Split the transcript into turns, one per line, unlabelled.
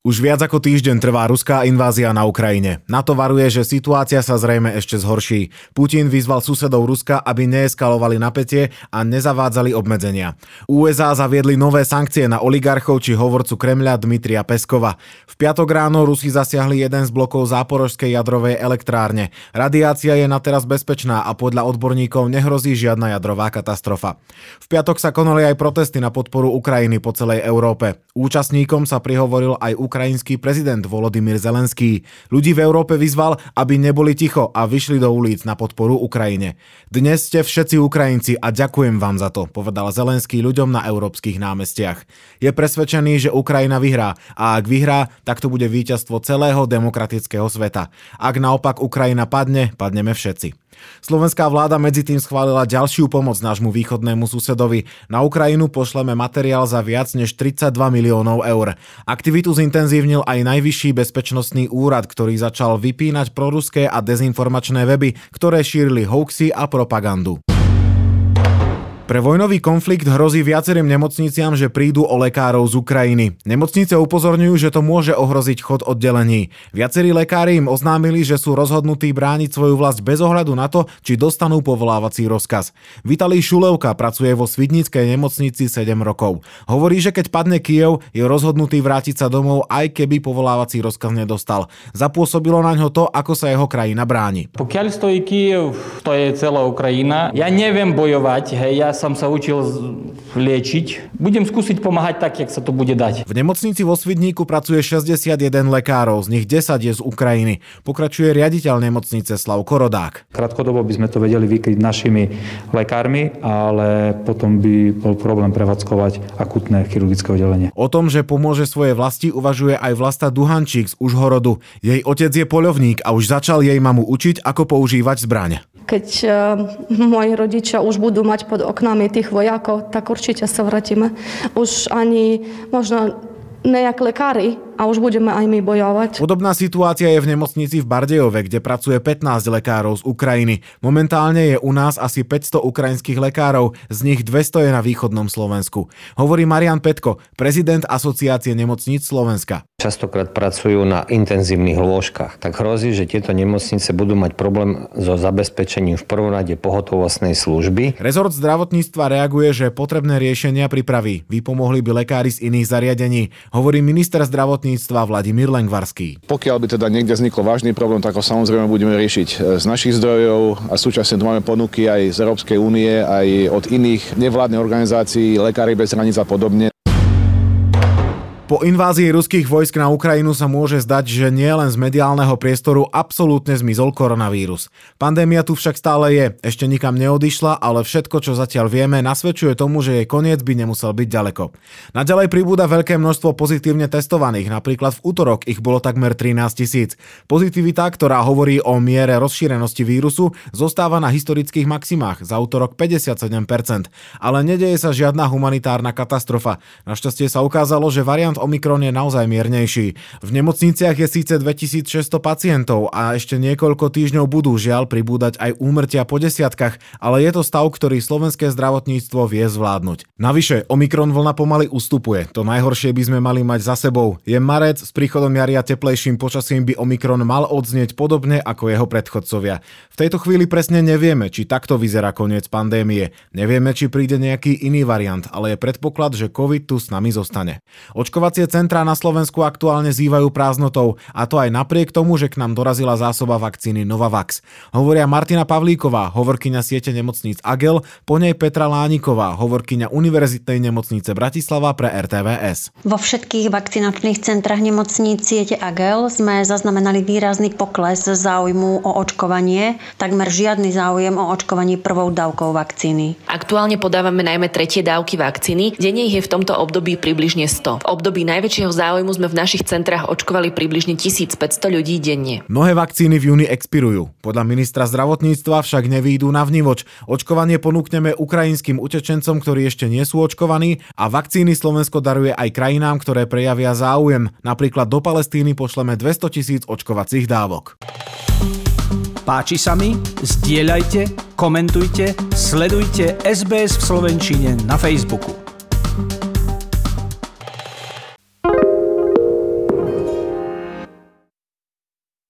Už viac ako týždeň trvá ruská invázia na Ukrajine. Na to varuje, že situácia sa zrejme ešte zhorší. Putin vyzval susedov Ruska, aby neeskalovali napätie a nezavádzali obmedzenia. USA zaviedli nové sankcie na oligarchov či hovorcu Kremľa Dmitria Peskova. V piatok ráno Rusi zasiahli jeden z blokov záporožskej jadrovej elektrárne. Radiácia je na teraz bezpečná a podľa odborníkov nehrozí žiadna jadrová katastrofa. V piatok sa konali aj protesty na podporu Ukrajiny po celej Európe. Účastníkom sa prihovoril aj ukrajinský prezident Volodymyr Zelenský. Ľudí v Európe vyzval, aby neboli ticho a vyšli do ulic na podporu Ukrajine. Dnes ste všetci Ukrajinci a ďakujem vám za to, povedal Zelenský ľuďom na európskych námestiach. Je presvedčený, že Ukrajina vyhrá a ak vyhrá, tak to bude víťazstvo celého demokratického sveta. Ak naopak Ukrajina padne, padneme všetci. Slovenská vláda medzi tým schválila ďalšiu pomoc nášmu východnému susedovi. Na Ukrajinu pošleme materiál za viac než 32 miliónov eur. Aktivitu zintenzívnil aj najvyšší bezpečnostný úrad, ktorý začal vypínať proruské a dezinformačné weby, ktoré šírili hoaxy a propagandu. Pre vojnový konflikt hrozí viacerým nemocniciam, že prídu o lekárov z Ukrajiny. Nemocnice upozorňujú, že to môže ohroziť chod oddelení. Viacerí lekári im oznámili, že sú rozhodnutí brániť svoju vlast bez ohľadu na to, či dostanú povolávací rozkaz. Vitalij Šulevka pracuje vo Svidnickej nemocnici 7 rokov. Hovorí, že keď padne Kiev, je rozhodnutý vrátiť sa domov, aj keby povolávací rozkaz nedostal. Zapôsobilo na ňo to, ako sa jeho krajina bráni.
Pokiaľ stojí Kiev, to je celá Ukrajina. Ja neviem bojovať, hej, ja som sa učil liečiť. Budem skúsiť pomáhať tak, jak sa to bude dať.
V nemocnici vo Svidníku pracuje 61 lekárov, z nich 10 je z Ukrajiny. Pokračuje riaditeľ nemocnice Slav Korodák.
Krátkodobo by sme to vedeli vykryť našimi lekármi, ale potom by bol problém prevádzkovať akutné chirurgické oddelenie.
O tom, že pomôže svojej vlasti, uvažuje aj Vlasta Duhančík z Užhorodu. Jej otec je poľovník a už začal jej mamu učiť, ako používať zbraň.
Keď uh, moji rodičia už budú mať pod oknami tých vojakov, tak určite sa vrátime. Už ani možno nejak lekári a už budeme aj my bojovať.
Podobná situácia je v nemocnici v Bardejove, kde pracuje 15 lekárov z Ukrajiny. Momentálne je u nás asi 500 ukrajinských lekárov, z nich 200 je na východnom Slovensku. Hovorí Marian Petko, prezident Asociácie nemocníc Slovenska.
Častokrát pracujú na intenzívnych lôžkach. Tak hrozí, že tieto nemocnice budú mať problém so zabezpečením v prvom rade pohotovostnej služby.
Rezort zdravotníctva reaguje, že potrebné riešenia pripraví. Vypomohli by lekári z iných zariadení, hovorí minister zdravotníctva zdravotníctva Vladimír Lengvarský.
Pokiaľ by teda niekde vzniklo vážny problém, tak ho samozrejme budeme riešiť e, z našich zdrojov a súčasne tu máme ponuky aj z Európskej únie, aj od iných nevládnych organizácií, Lekári bez hraníc a podobne.
Po invázii ruských vojsk na Ukrajinu sa môže zdať, že nie len z mediálneho priestoru absolútne zmizol koronavírus. Pandémia tu však stále je, ešte nikam neodišla, ale všetko, čo zatiaľ vieme, nasvedčuje tomu, že jej koniec by nemusel byť ďaleko. Naďalej pribúda veľké množstvo pozitívne testovaných, napríklad v útorok ich bolo takmer 13 tisíc. Pozitivita, ktorá hovorí o miere rozšírenosti vírusu, zostáva na historických maximách, za útorok 57%. Ale nedeje sa žiadna humanitárna katastrofa. Našťastie sa ukázalo, že variant Omikron je naozaj miernejší. V nemocniciach je síce 2600 pacientov a ešte niekoľko týždňov budú žiaľ pribúdať aj úmrtia po desiatkách, ale je to stav, ktorý slovenské zdravotníctvo vie zvládnuť. Navyše, Omikron vlna pomaly ustupuje. To najhoršie by sme mali mať za sebou. Je marec, s príchodom jaria teplejším počasím by Omikron mal odznieť podobne ako jeho predchodcovia. V tejto chvíli presne nevieme, či takto vyzerá koniec pandémie. Nevieme, či príde nejaký iný variant, ale je predpoklad, že COVID tu s nami zostane. Očkovať Očkovacie centrá na Slovensku aktuálne zývajú prázdnotou a to aj napriek tomu, že k nám dorazila zásoba vakcíny Novavax. Hovoria Martina Pavlíková, hovorkyňa siete nemocníc Agel, po nej Petra Lániková, hovorkyňa Univerzitnej nemocnice Bratislava pre RTVS.
Vo všetkých vakcinačných centrách nemocníc siete Agel sme zaznamenali výrazný pokles záujmu o očkovanie, takmer žiadny záujem o očkovanie prvou dávkou vakcíny.
Aktuálne podávame najmä tretie dávky vakcíny, denne ich je v tomto období približne 100. V období období najväčšieho záujmu sme v našich centrách očkovali približne 1500 ľudí denne.
Mnohé vakcíny v júni expirujú. Podľa ministra zdravotníctva však nevýjdu na vnívoč. Očkovanie ponúkneme ukrajinským utečencom, ktorí ešte nie sú očkovaní a vakcíny Slovensko daruje aj krajinám, ktoré prejavia záujem. Napríklad do Palestíny pošleme 200 tisíc očkovacích dávok.
Páči sa mi? Zdieľajte, komentujte, sledujte SBS v Slovenčine na Facebooku.